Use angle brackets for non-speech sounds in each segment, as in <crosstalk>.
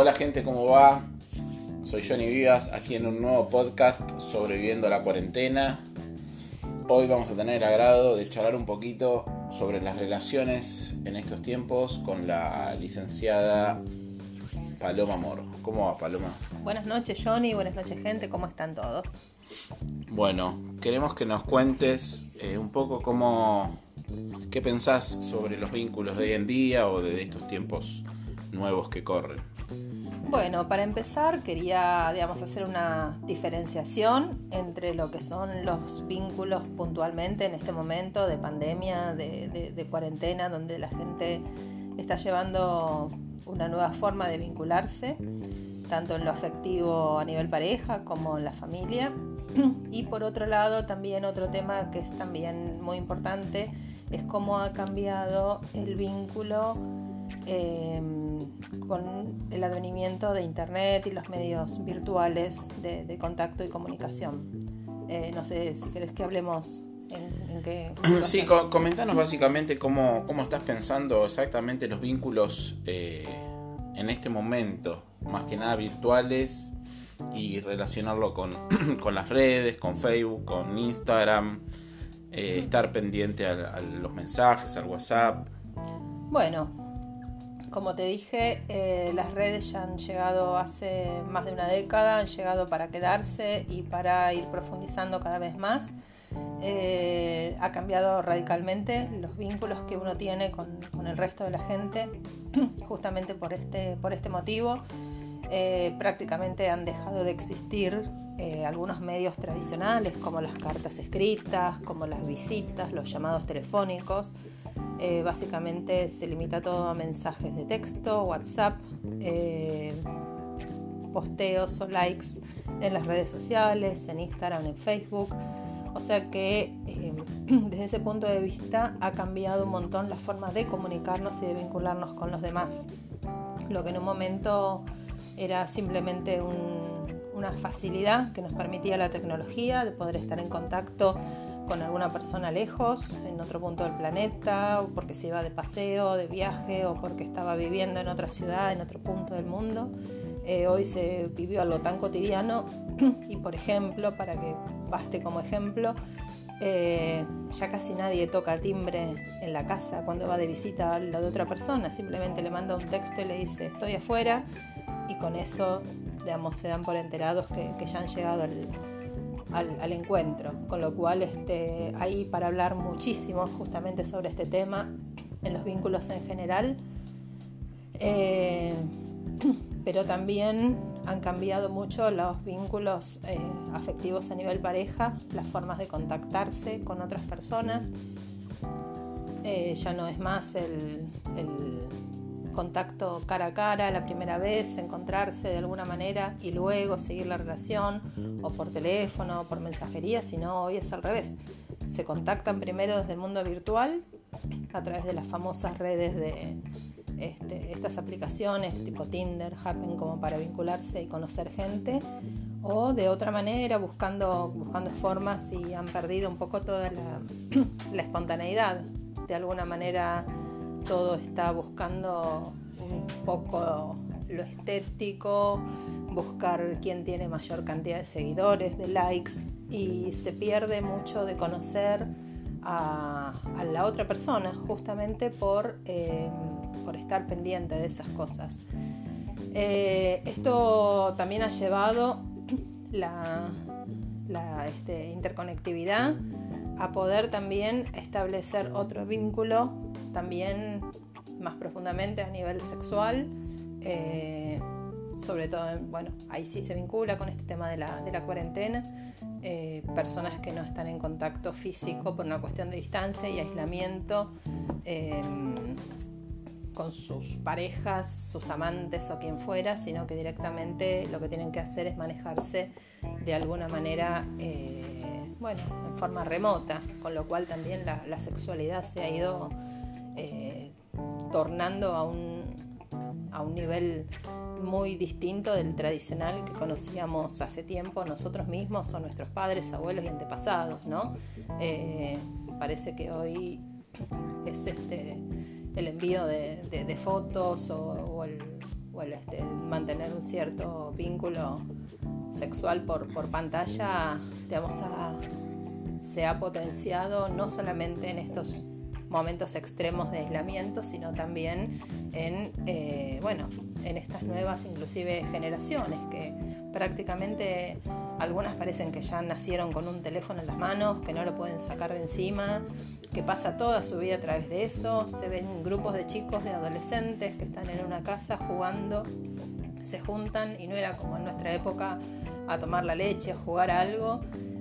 Hola gente, ¿cómo va? Soy Johnny Vivas, aquí en un nuevo podcast sobreviviendo a la cuarentena. Hoy vamos a tener el agrado de charlar un poquito sobre las relaciones en estos tiempos con la licenciada Paloma Moro. ¿Cómo va Paloma? Buenas noches Johnny, buenas noches gente, ¿cómo están todos? Bueno, queremos que nos cuentes eh, un poco cómo, qué pensás sobre los vínculos de hoy en día o de estos tiempos nuevos que corren. Bueno, para empezar quería, digamos, hacer una diferenciación entre lo que son los vínculos puntualmente en este momento de pandemia, de, cuarentena, donde la gente está llevando una nueva forma de vincularse, tanto en lo afectivo a nivel pareja como en la familia. <clears throat> Y por otro lado, también otro tema que es también muy importante es cómo ha cambiado el vínculo. Eh, con el advenimiento de Internet y los medios virtuales de, contacto y comunicación. Eh, no sé si querés que hablemos en, qué... <clears throat> Sí, comentanos básicamente cómo, cómo, estás pensando exactamente los vínculos eh, en este momento, más que nada virtuales y relacionarlo con, <clears throat> con las redes, con Facebook, con Instagram, eh, estar pendiente a los mensajes, al WhatsApp. Bueno, como te dije, eh, las redes ya han llegado hace más de una década, han llegado para quedarse y para ir profundizando cada vez más. Eh, ha cambiado radicalmente los vínculos que uno tiene con, el resto de la gente, <clears throat> justamente por este, por este motivo. Eh, prácticamente han dejado de existir algunos medios tradicionales como las cartas escritas, como las visitas, los llamados telefónicos. Eh, básicamente se limita todo a mensajes de texto, WhatsApp, eh, posteos o likes en las redes sociales, en Instagram, en Facebook. O sea que eh, <clears throat> desde ese punto de vista ha cambiado un montón la forma de comunicarnos y de vincularnos con los demás. Lo que en un momento era simplemente una facilidad que nos permitía la tecnología de poder estar en contacto con alguna persona lejos, en otro punto del planeta, o porque se iba de paseo, de viaje, o porque estaba viviendo en otra ciudad, en otro punto del mundo. Eh, hoy se vivió algo tan cotidiano <clears throat> y, por ejemplo, para que baste como ejemplo, eh, ya casi nadie toca timbre en la casa cuando va de visita a la de otra persona, simplemente le manda un texto y le dice estoy afuera y con eso digamos, se dan por enterados que, que ya han llegado al, al, encuentro, con lo cual este, hay para hablar muchísimo justamente sobre este tema en los vínculos en general, eh, <clears throat> pero también han cambiado mucho los vínculos eh, afectivos a nivel pareja, las formas de contactarse con otras personas. Eh, ya no es más el contacto cara a cara la primera vez, encontrarse de alguna manera y luego seguir la relación o por teléfono o por mensajería, sino hoy es al revés. Se contactan primero desde el mundo virtual a través de las famosas redes de este, estas aplicaciones tipo Tinder, Happen como para vincularse y conocer gente o de otra manera buscando, buscando formas y han perdido un poco toda la, <clears throat> la espontaneidad. De alguna manera todo está buscando un poco lo estético, buscar quién tiene mayor cantidad de seguidores, de likes, y se pierde mucho de conocer a, la otra persona justamente por, eh, por, estar pendiente de esas cosas. Eh, esto también ha llevado la, este, interconectividad a poder también establecer otro vínculo también más profundamente a nivel sexual. Eh, sobre todo, bueno, ahí sí se vincula con este tema de la, de la cuarentena. Eh, personas que no están en contacto físico por una cuestión de distancia y aislamiento eh, con sus parejas, sus amantes o quien fuera, sino que directamente lo que tienen que hacer es manejarse de alguna manera bueno, en forma remota, con lo cual también la, sexualidad se ha ido eh, tornando a un, a un nivel muy distinto del tradicional que conocíamos hace tiempo nosotros mismos o nuestros padres, abuelos y antepasados, ¿no? Eh, parece que hoy es este el envío de, fotos o, el, este, mantener un cierto vínculo sexual por, por pantalla, digamos, se ha potenciado no solamente en estos momentos extremos de aislamiento, sino también en, eh, bueno, en estas nuevas inclusive generaciones que prácticamente algunas parecen que ya nacieron con un teléfono en las manos, que no lo pueden sacar de encima, que pasa toda su vida a través de eso. Se ven grupos de chicos, de adolescentes que están en una casa jugando, se juntan y no era como en nuestra época a tomar la leche, a jugar algo.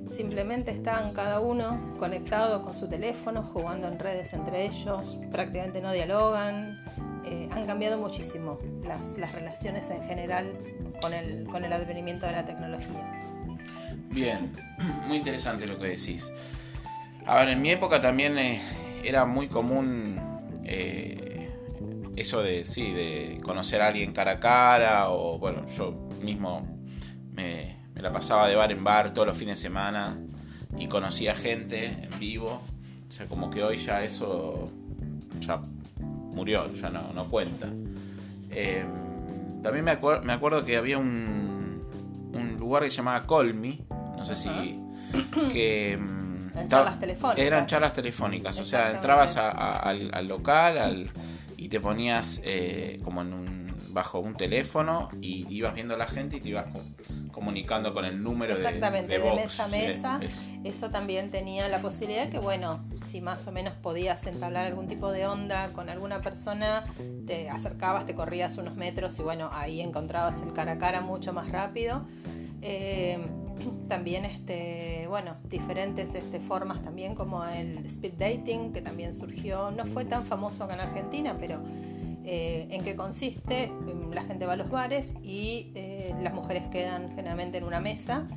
Simplemente están cada uno conectado con su teléfono, jugando en redes entre ellos, prácticamente no dialogan. Eh, han cambiado muchísimo las, las relaciones en general con el, con el advenimiento de la tecnología. Bien, <clears throat> muy interesante lo que decís. A ver, en mi época también eh, era muy común eh, eso de, sí, de conocer a alguien cara a cara o, bueno, yo mismo me, la pasaba de bar en bar todos los fines de semana y conocía gente en vivo. O sea, como que hoy ya eso ya murió, ya no, no cuenta. Eh, también me, me acuerdo que había un, un lugar que se llamaba Colmi, no sé si... que... Mm, <clears throat> eran charlas telefónicas. Eran charlas telefónicas, o sea, entrabas al, local y te ponías eh, como en un bajo un teléfono y ibas viendo a la gente y te ibas comunicando con el número Exactamente, de, de, mesa a mesa. Eso también tenía la posibilidad que, bueno, si más o menos podías entablar algún tipo de onda con alguna persona, te acercabas, te corrías unos metros y, bueno, ahí encontrabas el cara a cara mucho más rápido. Eh, <clears throat> también este bueno diferentes este, formas también como el speed dating que también surgió no fue tan famoso acá en Argentina pero eh, en qué consiste. Em, la gente va a los bares y eh, las mujeres quedan generalmente en una mesa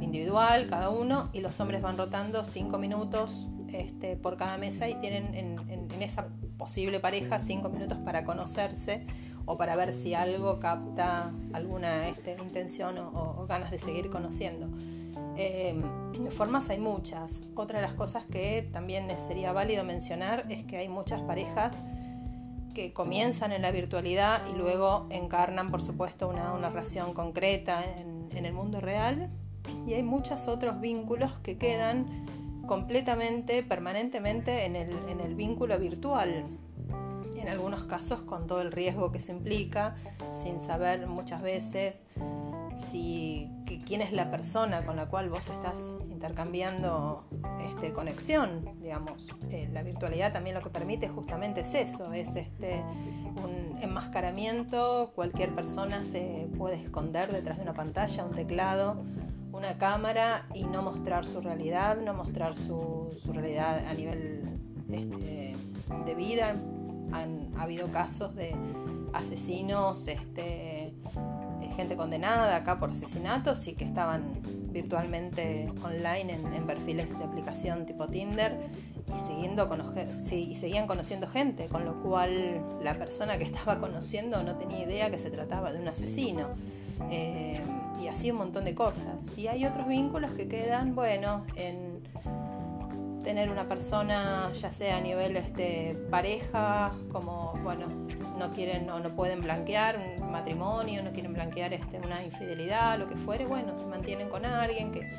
individual, cada uno, y los hombres van rotando cinco minutos este, por cada mesa y tienen en, esa posible pareja cinco minutos para conocerse o para ver si algo capta alguna este, intención o, ganas de seguir conociendo. Em, formas hay muchas. Otra de las cosas que también sería válido mencionar es que hay muchas parejas que comienzan en la virtualidad y luego encarnan, por supuesto, una, relación concreta en, el mundo real. Y hay muchos otros vínculos que quedan completamente, permanentemente en el, en el vínculo virtual. En algunos casos con todo el riesgo que eso implica, sin saber muchas veces si quién es la persona con la cual vos estás intercambiando este, conexión, digamos. Eh, la virtualidad también lo que permite justamente es eso, es este, un enmascaramiento, cualquier persona se puede esconder detrás de una pantalla, un teclado, una cámara y no mostrar su realidad, no mostrar su, realidad a nivel este, de vida. Han ha habido casos de asesinos, este, gente condenada acá por asesinatos y que estaban virtualmente online en, perfiles de aplicación tipo Tinder y, siguiendo y seguían conociendo gente, con lo cual la persona que <laughs> estaba conociendo no tenía idea que se trataba de un asesino. Eh, y así un montón de cosas. Y hay otros vínculos que quedan, bueno, en tener una persona, ya sea a nivel este, pareja, como, bueno, no quieren o no, pueden blanquear un matrimonio, no quieren blanquear este, una infidelidad, lo que fuere, bueno, se mantienen con alguien que,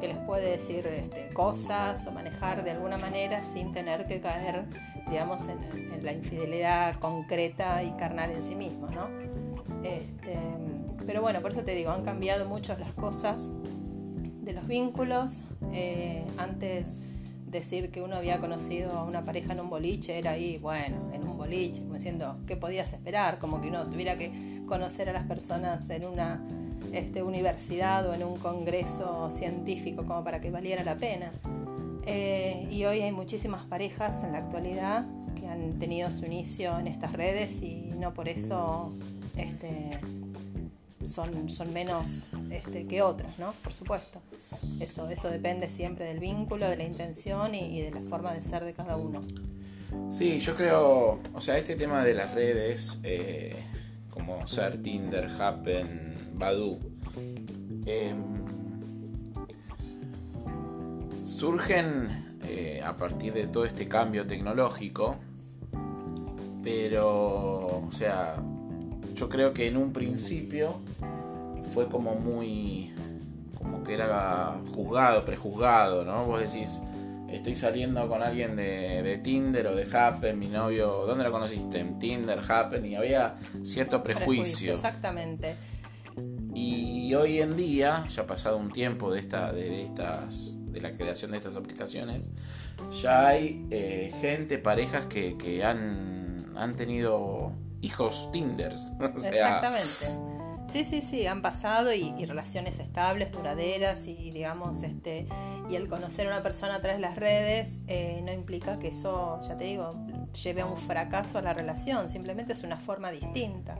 que les puede decir este, cosas o manejar de alguna manera sin tener que caer, digamos, en, la infidelidad concreta y carnal en sí mismo, ¿no? Este, pero bueno, por eso te digo, han cambiado mucho las cosas de los vínculos. Eh, antes decir que uno había conocido a una pareja en un boliche era ahí, bueno, en un boliche, como diciendo, ¿qué podías esperar? Como que uno tuviera que conocer a las personas en una este, universidad o en un congreso científico como para que valiera la pena. Eh, y hoy hay muchísimas parejas en la actualidad que han tenido su inicio en estas redes y no por eso este, son, son menos este, que otras, ¿no? Por supuesto. Eso, eso depende siempre del vínculo, de la intención y, de la forma de ser de cada uno. Sí, yo creo, o sea, este tema de las redes, eh, como ser Tinder, Happen, Badu, em, surgen eh, a partir de todo este cambio tecnológico, pero, o sea, yo creo que en un principio fue como muy, como que era juzgado, prejuzgado, ¿no? Vos decís, estoy saliendo con alguien de, Tinder o de Happen, mi novio, ¿dónde lo conociste? En Tinder, Happen, y había cierto prejuicio. exactamente. Y hoy en día, ya ha pasado un tiempo de esta, de, estas, de la creación de estas aplicaciones, ya hay eh, gente, parejas que, que han, han tenido hijos Tinders. <laughs> Exactamente. Sí, sí, sí, han pasado y, relaciones estables, duraderas y digamos, este, y el conocer a una persona a través de las redes eh, no implica que eso, ya te digo, lleve a un fracaso a la relación, simplemente es una forma distinta.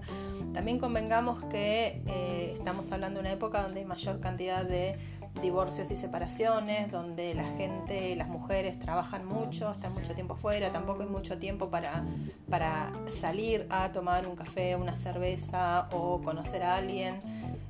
También convengamos que eh, estamos hablando de una época donde hay mayor cantidad de divorcios y separaciones, donde la gente, las mujeres trabajan mucho, están mucho tiempo fuera, tampoco hay mucho tiempo para, para salir a tomar un café, una cerveza o conocer a alguien.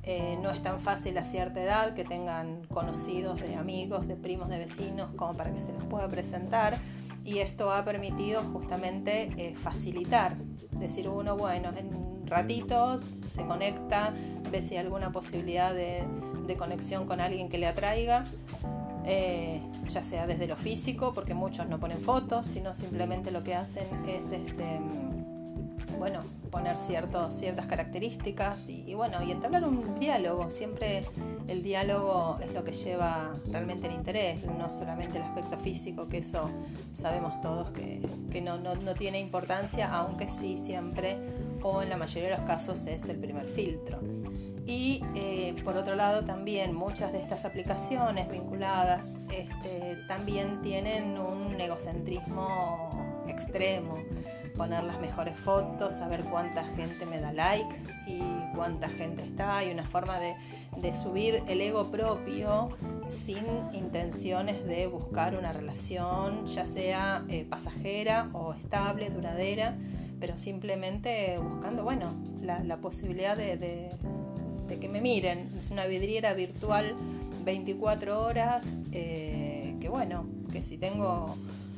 Eh, no es tan fácil a cierta edad que tengan conocidos de amigos, de primos, de vecinos, como para que se los pueda presentar. Y esto ha permitido justamente eh, facilitar, decir uno, bueno, en un ratito se conecta, ve si hay alguna posibilidad de, de conexión con alguien que le atraiga, eh, ya sea desde lo físico, porque muchos no ponen fotos, sino simplemente lo que hacen es este bueno, poner ciertos, ciertas características y, bueno, y entablar un diálogo. Siempre el diálogo es lo que lleva realmente el interés, no solamente el aspecto físico, que eso sabemos todos que, no, no tiene importancia, aunque sí siempre o en la mayoría de los casos es el primer filtro. Y eh, por otro lado también muchas de estas aplicaciones vinculadas este, también tienen un egocentrismo extremo. Poner las mejores fotos, saber cuánta gente me da like y cuánta gente está. Hay una forma de, subir el ego propio sin intenciones de buscar una relación, ya sea eh, pasajera o estable, duradera, pero simplemente buscando, bueno, la, posibilidad de de que me miren. Es una vidriera virtual 24 horas, eh, que bueno, que si tengo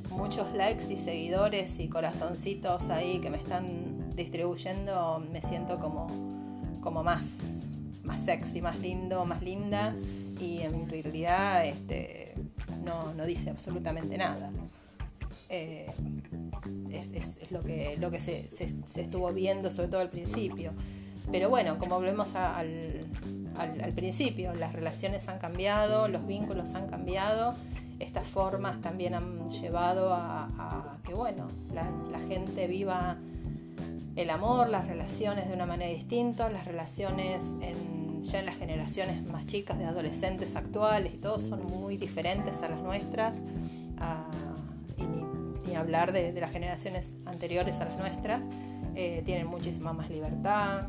muchos likes y seguidores y corazoncitos ahí que me están distribuyendo, me siento como, como más, más sexy, más lindo, más linda y en realidad este, no, no dice absolutamente nada. Eh, es, lo que, lo que se, se, estuvo viendo, sobre todo al principio. Pero bueno, como volvemos al, al, principio, las relaciones han cambiado, los vínculos han cambiado, estas formas también han llevado a, que bueno, la, gente viva el amor, las relaciones de una manera distinta, las relaciones ya en las generaciones más chicas de adolescentes actuales y todo son muy diferentes a las nuestras y ni, hablar de, las generaciones anteriores a las nuestras. Eh, tienen muchísima más libertad,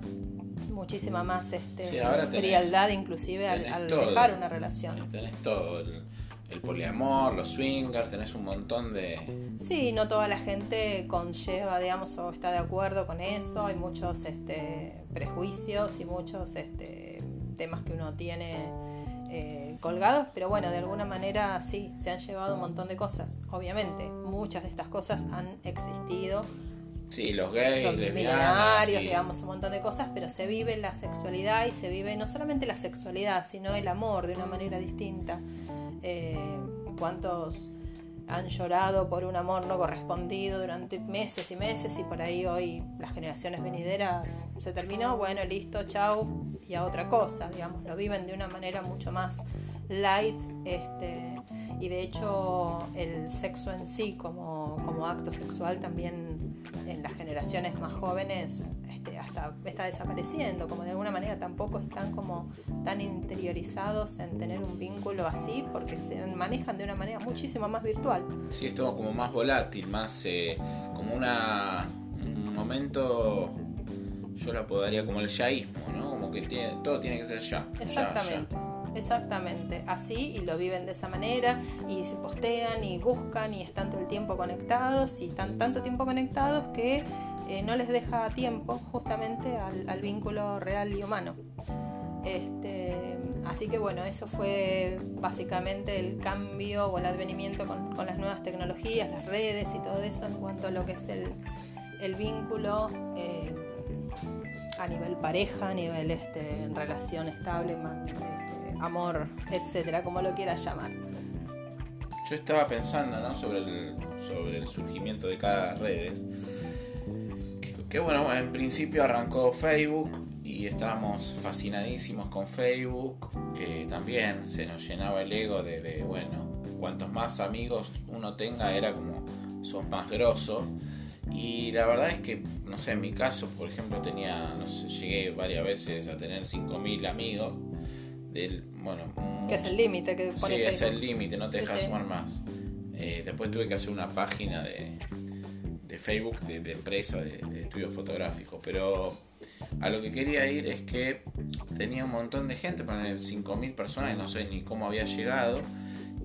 muchísima más este, frialdad inclusive al, dejar una relación. Tenés todo, el, poliamor, los swingers, tenés un montón de... Sí, no toda la gente conlleva, digamos, o está de acuerdo con eso, hay muchos este, prejuicios y muchos este, temas que uno tiene eh, colgados, pero bueno, de alguna manera sí, se han llevado un montón de cosas, obviamente, muchas de estas cosas han existido Sí, los gays, son milenarios, digamos, un montón de cosas, pero se vive la sexualidad y se vive no solamente la sexualidad, sino el amor de una manera distinta. Eh, ¿Cuántos han llorado por un amor no correspondido durante meses y meses y por ahí hoy las generaciones venideras se terminó, bueno, listo, chau, y a otra cosa, digamos, lo viven de una manera mucho más light, este, y de hecho el sexo en sí como, como acto sexual también en las generaciones más jóvenes este, hasta está desapareciendo, como de alguna manera tampoco están como tan interiorizados en tener un vínculo así porque se manejan de una manera muchísimo más virtual. Sí, es todo como más volátil, más eh, como una, un momento, yo lo apodaría como el yaísmo, ¿no? Como que tiene, todo tiene que ser ya. Exactamente. Exactamente, así y lo viven de esa manera y se postean y buscan y están todo el tiempo conectados y están tanto tiempo conectados que eh, no les deja tiempo justamente al, vínculo real y humano. Este, así que bueno, eso fue básicamente el cambio o el advenimiento con, las nuevas tecnologías, las redes y todo eso en cuanto a lo que es el, vínculo. Eh, a nivel pareja, a nivel este, relación estable, este, amor, etcétera, como lo quieras llamar. Yo estaba pensando ¿no? sobre, el, sobre el surgimiento de cada redes. Que, bueno, en principio arrancó Facebook y estábamos fascinadísimos con Facebook. Eh, también se nos llenaba el ego de, bueno, cuantos más amigos uno tenga era como sos más grosso. Y la verdad es que, no sé, en mi caso, por ejemplo, tenía, no sé, llegué varias veces a tener 5.000 amigos. Del, bueno, que es el límite que pone Sí, es el límite, no te dejas sumar más. Eh, después tuve que hacer una página de, de Facebook de, empresa de, de, estudio fotográfico. Pero a lo que quería ir es que tenía un montón de gente, 5.000 personas, y no sé ni cómo había llegado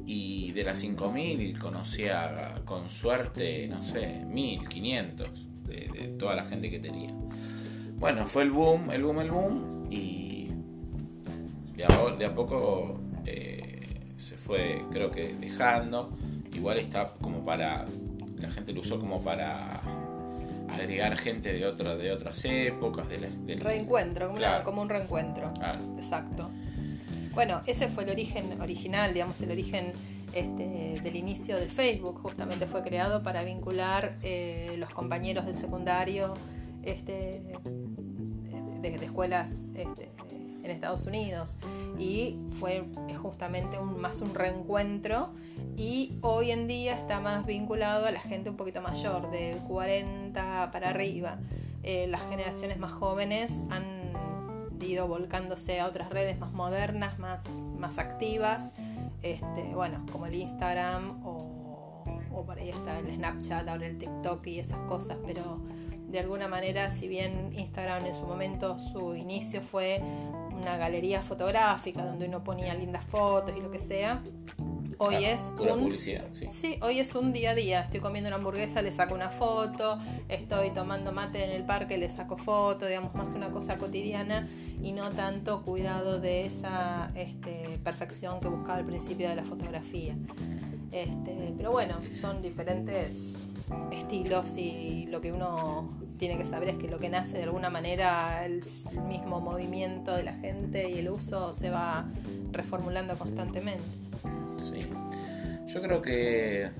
y de las 5.000 conocía con suerte, no sé, 1.500 de, de toda la gente que tenía. Bueno, fue el boom, el boom, el boom y de a, poco eh, se fue, creo que dejando. Igual está como para, la gente lo usó como para agregar gente de, otra, de otras épocas. del reencuentro, como, como un reencuentro. Exacto. Bueno, ese fue el origen original, digamos, el origen este, del inicio del Facebook. Justamente fue creado para vincular eh, los compañeros del secundario este, de, escuelas este, en Estados Unidos. Y fue justamente un, más un reencuentro. Y hoy en día está más vinculado a la gente un poquito mayor, de 40 para arriba. Eh, las generaciones más jóvenes han ido volcándose a otras redes más modernas, más, más activas, este, bueno, como el Instagram o, o por ahí está el Snapchat, ahora el TikTok y esas cosas, pero de alguna manera, si bien Instagram en su momento, su inicio fue una galería fotográfica donde uno ponía lindas fotos y lo que sea, Hoy es un, publicidad, sí. hoy es un día a día. Estoy comiendo una hamburguesa, le saco una foto. Estoy tomando mate en el parque, le saco foto. Digamos, más una cosa cotidiana y no tanto cuidado de esa este, perfección que buscaba al principio de la fotografía. Este, pero bueno, son diferentes estilos y lo que uno tiene que saber es que lo que nace de alguna manera el mismo movimiento de la gente y el uso se va reformulando constantemente. Sí. Yo creo que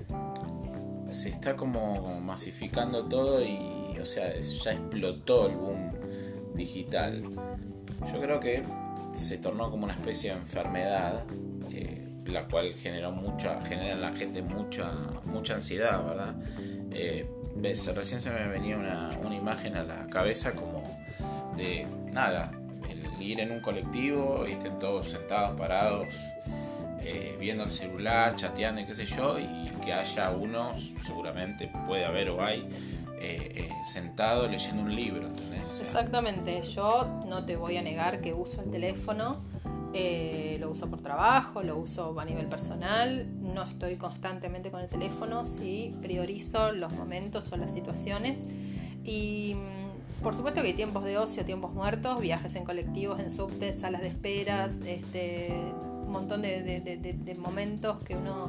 se está como masificando todo y, o sea, ya explotó el boom digital. Yo creo que se tornó como una especie de enfermedad, eh, la cual generó mucha, genera en la gente mucha, mucha ansiedad, ¿verdad? Eh, recién se me venía una, una imagen a la cabeza como de nada, el ir en un colectivo y estén todos sentados, parados, eh, viendo el celular, chateando y qué sé yo, y que haya uno, seguramente puede haber o hay, eh, eh, sentado leyendo un libro. Exactamente, yo no te voy a negar que uso el teléfono, lo uso por trabajo, lo uso a nivel personal, no estoy constantemente con el teléfono, sí priorizo los momentos o las situaciones. Y mm, por supuesto que hay tiempos de ocio, tiempos muertos, viajes en colectivos, en subtes, salas de esperas, este, montón de, momentos que uno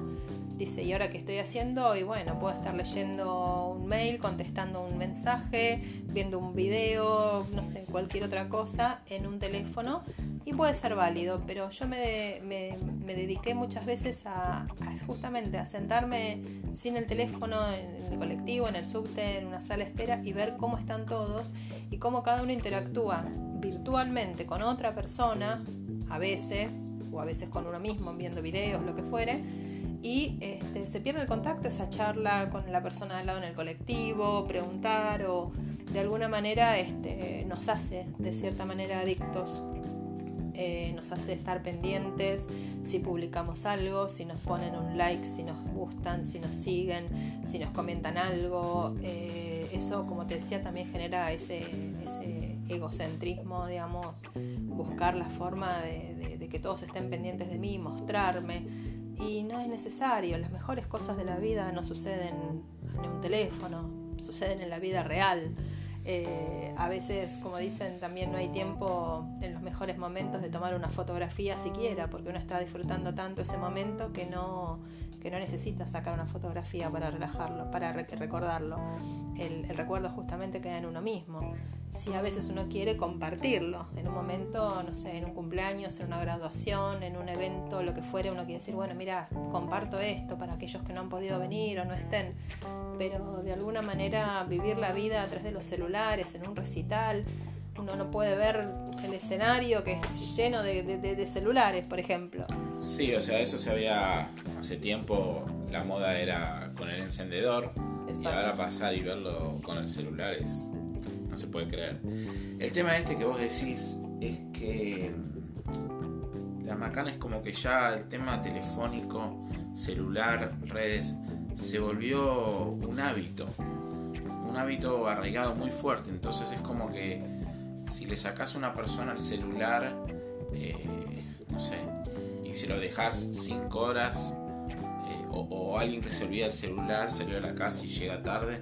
dice, ¿y ahora qué estoy haciendo? Y bueno, puedo estar leyendo un mail, contestando un mensaje, viendo un video, no sé, cualquier otra cosa en un teléfono y puede ser válido, pero yo me, me, dediqué muchas veces a, justamente a sentarme sin el teléfono en el colectivo, en el subte, en una sala de espera y ver cómo están todos y cómo cada uno interactúa virtualmente con otra persona, a veces, o a veces con uno mismo, viendo videos, lo que fuere, y este, se pierde el contacto, esa charla con la persona al lado en el colectivo, preguntar o de alguna manera este, nos hace de cierta manera adictos. Eh, nos hace estar pendientes si publicamos algo, si nos ponen un like, si nos gustan, si nos siguen, si nos comentan algo. Eh, eso, como te decía, también genera ese, ese egocentrismo, digamos, buscar la forma de, que todos estén pendientes de mí, mostrarme. Y no es necesario, las mejores cosas de la vida no suceden en un teléfono, suceden en la vida real. Eh, a veces, como dicen, también no hay tiempo en los mejores momentos de tomar una fotografía siquiera, porque uno está disfrutando tanto ese momento que no, que no necesita sacar una fotografía para relajarlo, para recordarlo. El, el recuerdo justamente queda en uno mismo. Si a veces uno quiere compartirlo. En un momento, no sé, en un cumpleaños, en una graduación, en un evento, lo que fuere, uno quiere decir, bueno, mira, comparto esto para aquellos que no han podido venir o no estén. Pero de alguna manera vivir la vida a través de los celulares, en un recital, uno no puede ver el escenario que es lleno de, celulares, por ejemplo. Sí, o sea, eso se había hace tiempo, la moda era con el encendedor y ahora pasar y verlo con el celular es no se puede creer. El tema este que vos decís es que la macana es como que ya el tema telefónico, celular, redes, se volvió un hábito. Un hábito arraigado muy fuerte. Entonces es como que si le sacas a una persona el celular, eh, no sé, y si lo dejas 5 horas, eh, o, alguien que se olvida el celular, salió a la casa y llega tarde,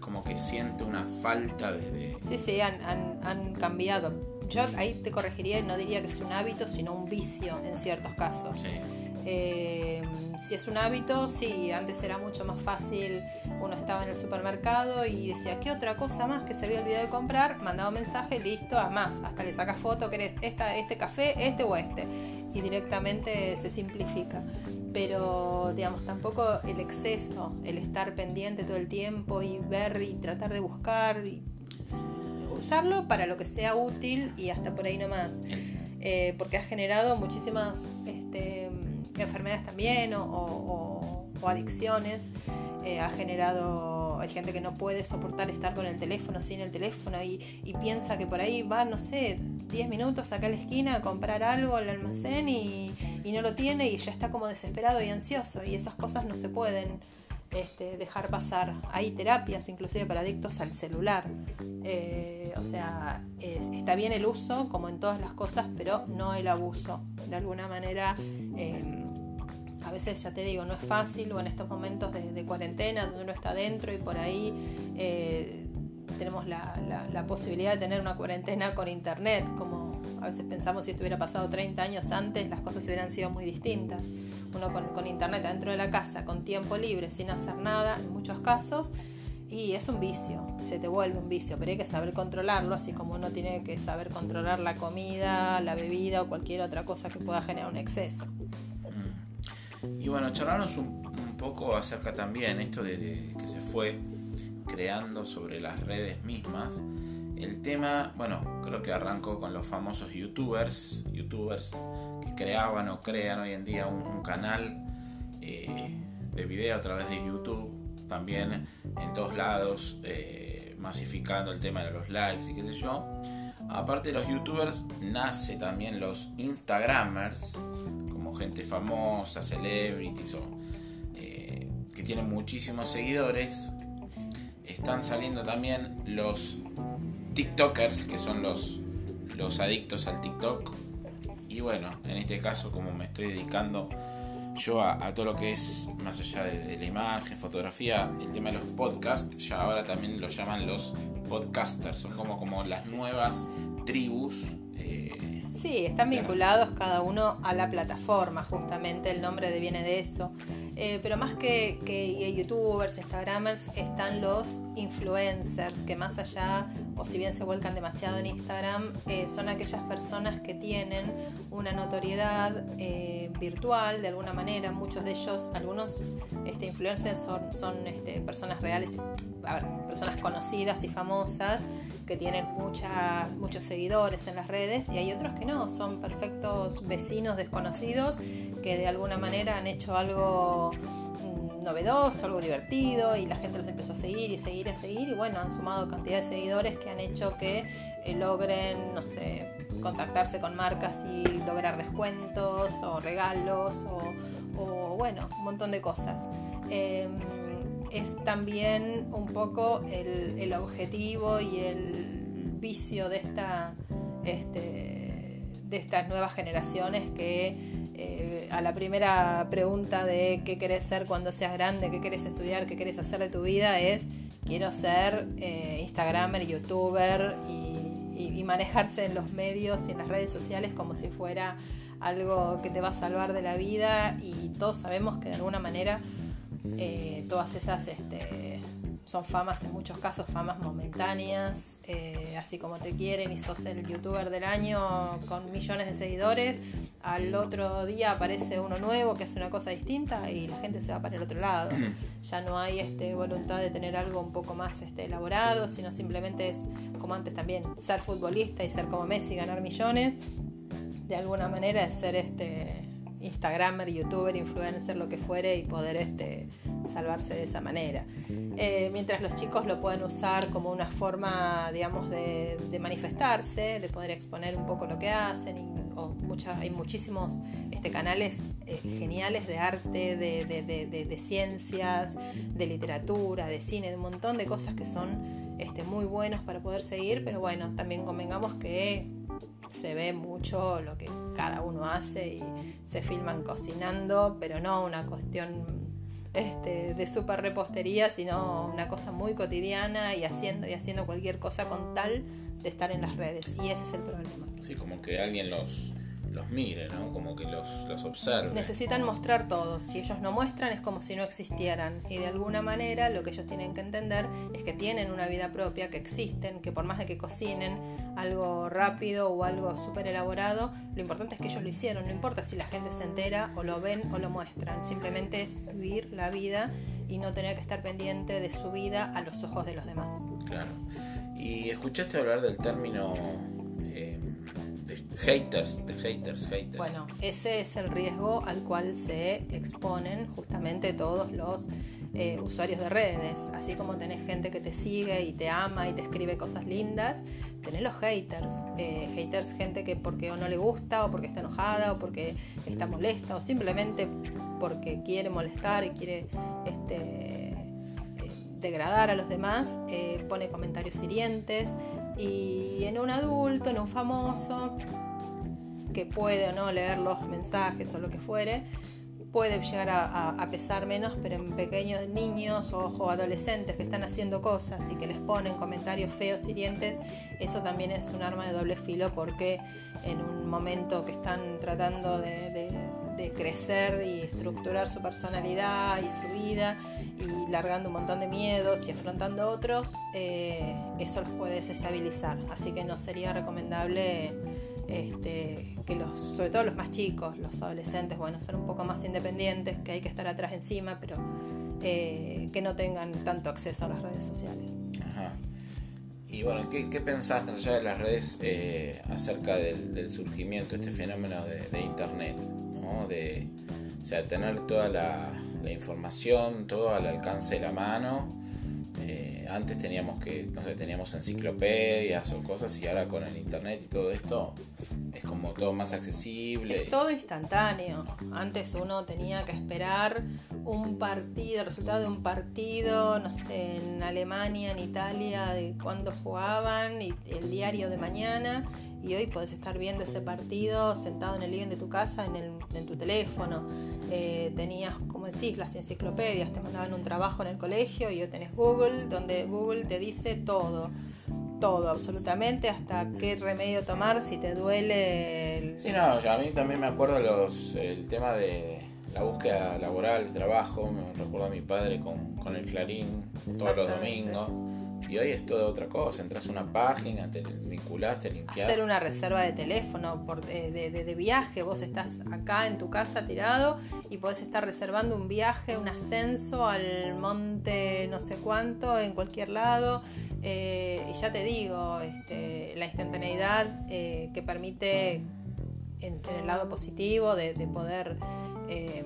como que siente una falta de... Sí, sí, han, han, cambiado. Yo ahí te corregiría, no diría que es un hábito, sino un vicio en ciertos casos. Eh, si es un hábito, sí, antes era mucho más fácil, uno estaba en el supermercado y decía, ¿qué otra cosa más que se había olvidado de comprar? Mandaba un mensaje, listo, a más, hasta le sacas foto, querés esta, este café, este o este, y directamente se simplifica pero digamos tampoco el exceso, el estar pendiente todo el tiempo y ver y tratar de buscar y usarlo para lo que sea útil y hasta por ahí nomás, eh, porque ha generado muchísimas este, enfermedades también o, adicciones, eh, ha generado hay gente que no puede soportar estar con el teléfono sin el teléfono y, y piensa que por ahí va, no sé, 10 minutos acá a la esquina a comprar algo al almacén y, no lo tiene y ya está como desesperado y ansioso y esas cosas no se pueden este, dejar pasar. Hay terapias inclusive para adictos al celular. Eh, o sea, está bien el uso como en todas las cosas, pero no el abuso. De alguna manera... Em, a veces ya te digo, no es fácil o en estos momentos de, cuarentena donde uno está dentro y por ahí eh, tenemos la, la, posibilidad de tener una cuarentena con internet, como a veces pensamos si esto hubiera pasado 30 años antes, las cosas hubieran sido muy distintas. Uno con, con internet dentro de la casa, con tiempo libre, sin hacer nada, en muchos casos, y es un vicio, se te vuelve un vicio, pero hay que saber controlarlo, así como uno tiene que saber controlar la comida, la bebida o cualquier otra cosa que pueda generar un exceso. Mm. Y bueno, charlarnos un, poco acerca también esto de que se fue creando sobre las redes mismas. El tema, bueno, creo que arrancó con los famosos youtubers, youtubers que creaban o crean hoy en día un, canal eh, de video a través de YouTube, también en todos lados, eh, masificando el tema de los likes y qué sé yo. Aparte de los youtubers, nace también los instagramers, como gente famosa, celebrities eh, que tienen muchísimos seguidores están saliendo también los TikTokers, que son los, los adictos al TikTok. Y bueno, en este caso, como me estoy dedicando yo a, todo lo que es más allá de, la imagen, fotografía, el tema de los podcasts, ya ahora también lo llaman los podcasters, son como, como las nuevas tribus. Eh, sí, están vinculados cada uno a la plataforma, justamente el nombre viene de eso. Eh, pero más que, youtubers, instagramers, están los influencers, que más allá, o si bien se vuelcan demasiado en Instagram, eh, son aquellas personas que tienen una notoriedad eh, virtual de alguna manera. Muchos de ellos, algunos este, influencers son, son este, personas reales, personas conocidas y famosas que tienen muchos seguidores en las redes y hay otros que no, son perfectos vecinos desconocidos que de alguna manera han hecho algo mm, novedoso, algo divertido y la gente los empezó a seguir y seguir y seguir y bueno, han sumado cantidad de seguidores que han hecho que eh, logren, no sé, contactarse con marcas y lograr descuentos o regalos o, bueno, un montón de cosas. Em, es también un poco el, el, objetivo y el vicio de esta este, de estas nuevas generaciones que eh, a la primera pregunta de qué querés ser cuando seas grande, qué querés estudiar, qué querés hacer de tu vida es quiero ser eh, Instagramer, YouTuber y, manejarse en los medios y en las redes sociales como si fuera algo que te va a salvar de la vida y todos sabemos que de alguna manera eh, todas esas este, son famas en muchos casos, famas momentáneas, eh, así como te quieren y sos el youtuber del año con millones de seguidores, al otro día aparece uno nuevo que hace una cosa distinta y la gente se va para el otro lado. <clears throat> Ya no hay este, voluntad de tener algo un poco más este, elaborado, sino simplemente es, como antes también, ser futbolista y ser como Messi, ganar millones. De alguna manera es ser este Instagramer, youtuber, influencer, lo que fuere y poder este, salvarse de esa manera. Eh, mientras los chicos lo pueden usar como una forma, digamos, de, manifestarse, de poder exponer un poco lo que hacen. o hay muchísimos este, canales eh, geniales de arte, de, de, ciencias, de literatura, de cine, de un montón de cosas que son este, muy buenos para poder seguir, pero bueno, también convengamos que se ve mucho lo que cada uno hace y se filman cocinando, pero no una cuestión este, de super repostería, sino una cosa muy cotidiana y haciendo y haciendo cualquier cosa con tal de estar en las redes. Y ese es el problema. Sí, como que alguien los los mire, ¿no? Como que los, los observe. Necesitan mostrar todo. Si ellos no muestran es como si no existieran. Y de alguna manera lo que ellos tienen que entender es que tienen una vida propia, que existen, que por más de que cocinen algo rápido o algo súper elaborado, lo importante es que ellos lo hicieron. No importa si la gente se entera o lo ven o lo muestran. Simplemente es vivir la vida y no tener que estar pendiente de su vida a los ojos de los demás. Claro. ¿Y escuchaste hablar del término haters, de haters, haters. Bueno, ese es el riesgo al cual se exponen justamente todos los eh, usuarios de redes. Así como tenés gente que te sigue y te ama y te escribe cosas lindas, tenés los haters. Eh, haters, gente que porque o no le gusta, o porque está enojada, o porque está molesta, o simplemente porque quiere molestar y quiere este, eh, degradar a los demás, pone comentarios hirientes. Y en un adulto, en un famoso, que puede o no leer los mensajes o lo que fuere, puede llegar a, pesar menos, pero en pequeños niños o, adolescentes que están haciendo cosas y que les ponen comentarios feos, hirientes, eso también es un arma de doble filo porque en un momento que están tratando de, crecer y estructurar su personalidad y su vida y largando un montón de miedos y afrontando otros, eh, eso los puede desestabilizar. Así que no sería recomendable este, que los, sobre todo los más chicos, los adolescentes, bueno, son un poco más independientes, que hay que estar atrás encima, pero eh, que no tengan tanto acceso a las redes sociales. Ajá. Y bueno, ¿qué, pensás, más allá de las redes, eh, acerca del, surgimiento, este fenómeno de, Internet? De, tener toda la, la información, todo al alcance de la mano eh, antes teníamos que, no sé, teníamos enciclopedias o cosas y ahora con el internet y todo esto es como todo más accesible. Es todo instantáneo. Antes uno tenía que esperar un partido, el resultado de un partido, no sé, en Alemania, en Italia, de cuándo jugaban y el diario de mañana y hoy puedes estar viendo ese partido sentado en el living de tu casa, en, el, en tu teléfono. Eh, tenías, como decís, las enciclopedias, te mandaban un trabajo en el colegio y hoy tenés Google, donde Google te dice todo, todo, absolutamente, hasta qué remedio tomar si te duele. El... Sí, no, a mí también me acuerdo los, el tema de la búsqueda laboral, de trabajo, me recuerdo a mi padre con, con el Clarín todos los domingos y hoy es toda otra cosa. Entras a una página, te vinculás, te. Hacer una reserva de teléfono por, de, de, viaje. Vos estás acá en tu casa tirado y podés estar reservando un viaje, un ascenso al monte no sé cuánto, en cualquier lado. Eh, y ya te digo, este, la instantaneidad eh, que permite en, el lado positivo de, poder eh,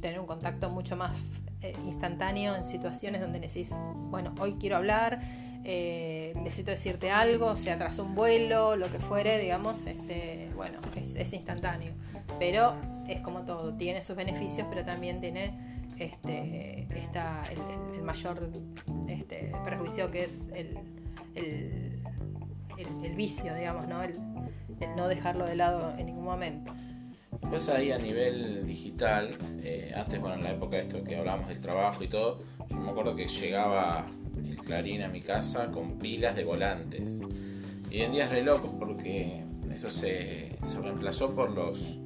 tener un contacto mucho más eh, instantáneo en situaciones donde necesitas, bueno, hoy quiero hablar, eh, necesito decirte algo, se atrasó un vuelo, lo que fuere, digamos, este, bueno, es, instantáneo. Pero es como todo, tiene sus beneficios, pero también tiene este, esta, el, mayor este, perjuicio que es el, el, vicio, digamos, ¿no? el no dejarlo de lado en ningún momento. Después ahí a nivel digital, eh, antes, bueno, en la época de esto que hablamos del trabajo y todo, yo me acuerdo que llegaba el Clarín a mi casa con pilas de volantes. Y hoy en día es re loco porque eso se, reemplazó por los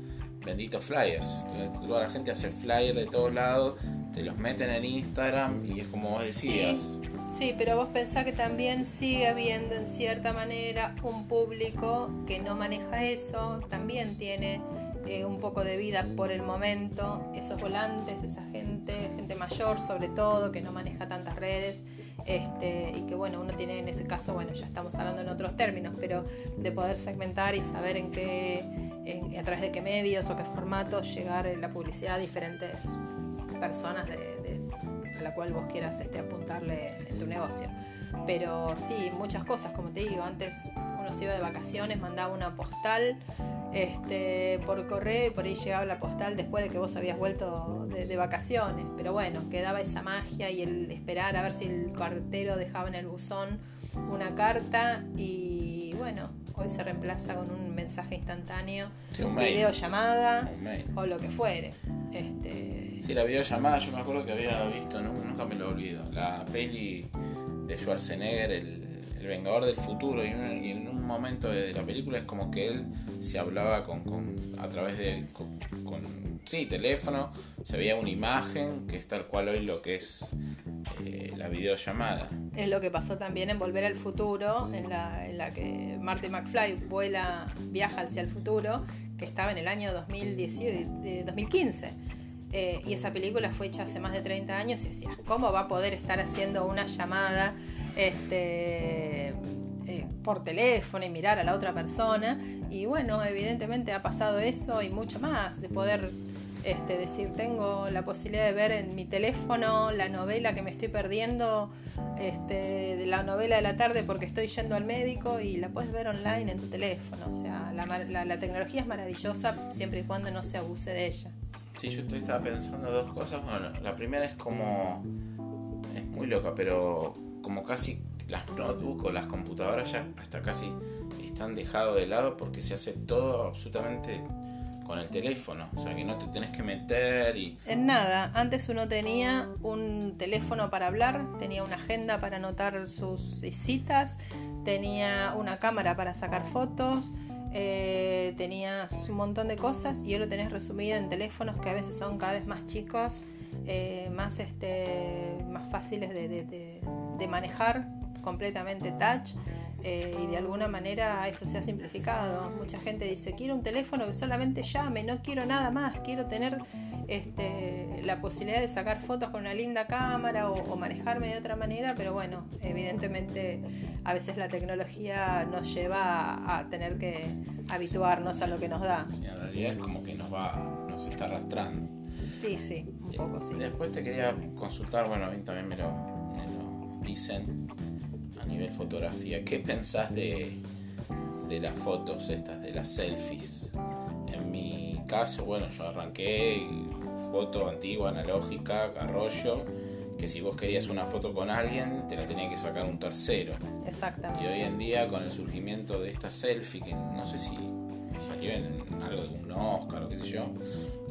benditos flyers. Entonces, toda la gente hace flyers de todos lados, te los meten en Instagram y es como vos decías. Sí, pero vos pensás que también sigue habiendo en cierta manera un público que no maneja eso, también tiene eh, un poco de vida por el momento, esos volantes, esa gente, gente mayor sobre todo, que no maneja tantas redes, este, y que bueno, uno tiene en ese caso, bueno, ya estamos hablando en otros términos, pero de poder segmentar y saber en qué, a través de qué medios o qué formatos llegar la publicidad a diferentes personas de, a la cual vos quieras este, apuntarle en tu negocio. Pero sí, muchas cosas, como te digo, antes uno se iba de vacaciones, mandaba una postal este, por correo y por ahí llegaba la postal después de que vos habías vuelto de, vacaciones. Pero bueno, quedaba esa magia y el esperar a ver si el cartero dejaba en el buzón una carta y bueno, hoy se reemplaza con un mensaje instantáneo, videollamada o lo que fuere. Este... Sí, la videollamada yo me acuerdo que había visto, nunca me lo olvido, la peli de Schwarzenegger, el, Vengador del Futuro, y en, un momento de la película es como que él se hablaba con, a través de sí, teléfono, se veía una imagen que es tal cual hoy lo que es eh, la videollamada. Es lo que pasó también en Volver al Futuro, en la, en la que Marty McFly vuela, viaja hacia el futuro, que estaba en el año 2010, 2015 eh, y esa película fue hecha hace más de 30 años y decías, ¿cómo va a poder estar haciendo una llamada este, por teléfono y mirar a la otra persona? Y bueno, evidentemente ha pasado eso y mucho más, de poder este, decir, tengo la posibilidad de ver en mi teléfono la novela que me estoy perdiendo, este, la novela de la tarde porque estoy yendo al médico y la puedes ver online en tu teléfono. O sea, la tecnología es maravillosa siempre y cuando no se abuse de ella. Sí, yo estaba pensando dos cosas. Bueno, la primera es como. Es muy loca, pero como casi las notebooks o las computadoras ya hasta casi están dejados de lado porque se hace todo absolutamente con el teléfono. O sea que no te tenés que meter y. En nada. Antes uno tenía un teléfono para hablar, tenía una agenda para anotar sus citas, tenía una cámara para sacar fotos eh, tenías un montón de cosas y lo tenés resumido en teléfonos que a veces son cada vez más chicos, eh, más, este, más fáciles de, manejar, completamente touch. Eh, y de alguna manera eso se ha simplificado. Mucha gente dice, quiero un teléfono que solamente llame, no quiero nada más, quiero tener este, la posibilidad de sacar fotos con una linda cámara o, manejarme de otra manera, pero bueno, evidentemente a veces la tecnología nos lleva a, tener que habituarnos a lo que nos da. Sí, en realidad es como que nos va, nos está arrastrando. Sí, sí, un poco sí. Después te quería consultar, bueno, a mí también me lo, me lo dicen a nivel fotografía. ¿Qué pensás de, de las fotos estas, de las selfies? En mi caso, bueno, yo arranqué foto antigua, analógica, carrollo, que si vos querías una foto con alguien, te la tenía que sacar un tercero. Exactamente. Y hoy en día, con el surgimiento de esta selfie, que no sé si salió en algo de un Oscar o qué sé yo,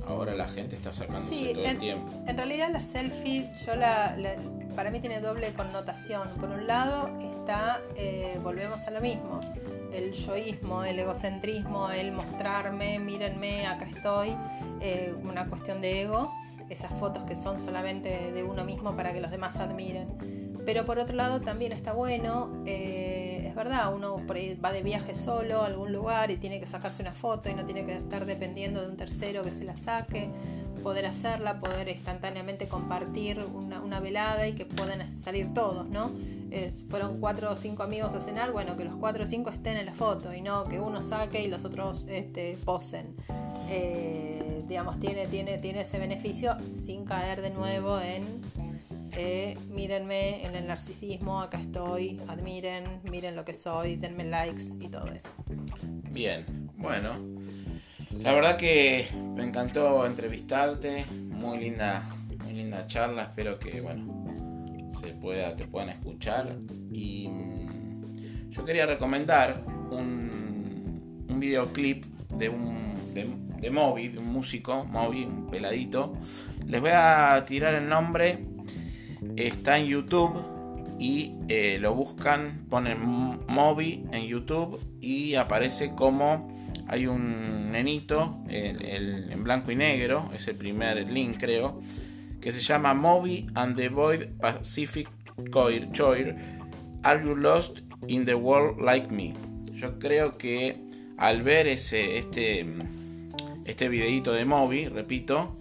ahora la gente está sacándose todo el tiempo. En realidad la selfie, yo la, para mí tiene doble connotación. Por un lado está, eh, volvemos a lo mismo, el yoísmo, el egocentrismo, el mostrarme, mírenme, acá estoy, eh, una cuestión de ego, esas fotos que son solamente de uno mismo para que los demás admiren. Pero por otro lado también está bueno, eh, es verdad, uno va de viaje solo a algún lugar y tiene que sacarse una foto y no tiene que estar dependiendo de un tercero que se la saque, poder hacerla, poder instantáneamente compartir una, velada y que puedan salir todos, ¿no? fueron cuatro o cinco amigos a cenar, bueno, que los cuatro o cinco estén en la foto y no que uno saque y los otros este, posen. Eh, digamos, tiene, tiene, tiene ese beneficio sin caer de nuevo en eh, mírenme en el narcisismo, acá estoy, admiren, miren lo que soy, denme likes y todo eso. Bien, bueno, la verdad que me encantó entrevistarte, muy linda, muy linda charla, espero que bueno se pueda, te puedan escuchar. Y mm, yo quería recomendar un, videoclip de un de, de Moby, de un músico, Moby, un peladito. Les voy a tirar el nombre. Está en YouTube y eh, lo buscan, ponen Moby en YouTube y aparece como hay un nenito en blanco y negro, es el primer link creo, que se llama Moby and the Void Pacific Choir, Are You Lost in the World Like Me? Yo creo que al ver ese, este, este videito de Moby, repito,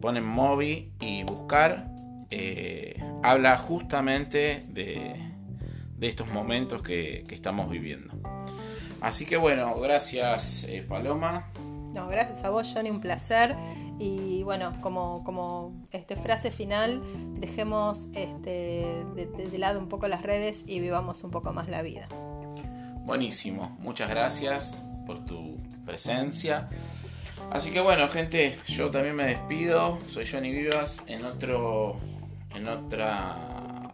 ponen Moby y buscar, eh, habla justamente de, estos momentos que, estamos viviendo. Así que bueno, gracias eh, Paloma. No, gracias a vos Johnny, un placer. Y bueno, como, como este, frase final, dejemos este, de, lado un poco las redes y vivamos un poco más la vida. Buenísimo, muchas gracias por tu presencia. Así que bueno, gente, yo también me despido. Soy Johnny Vivas en otro en otra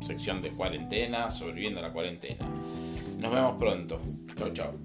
sección de cuarentena, sobreviviendo a la cuarentena. Nos vemos pronto. Chau, chau.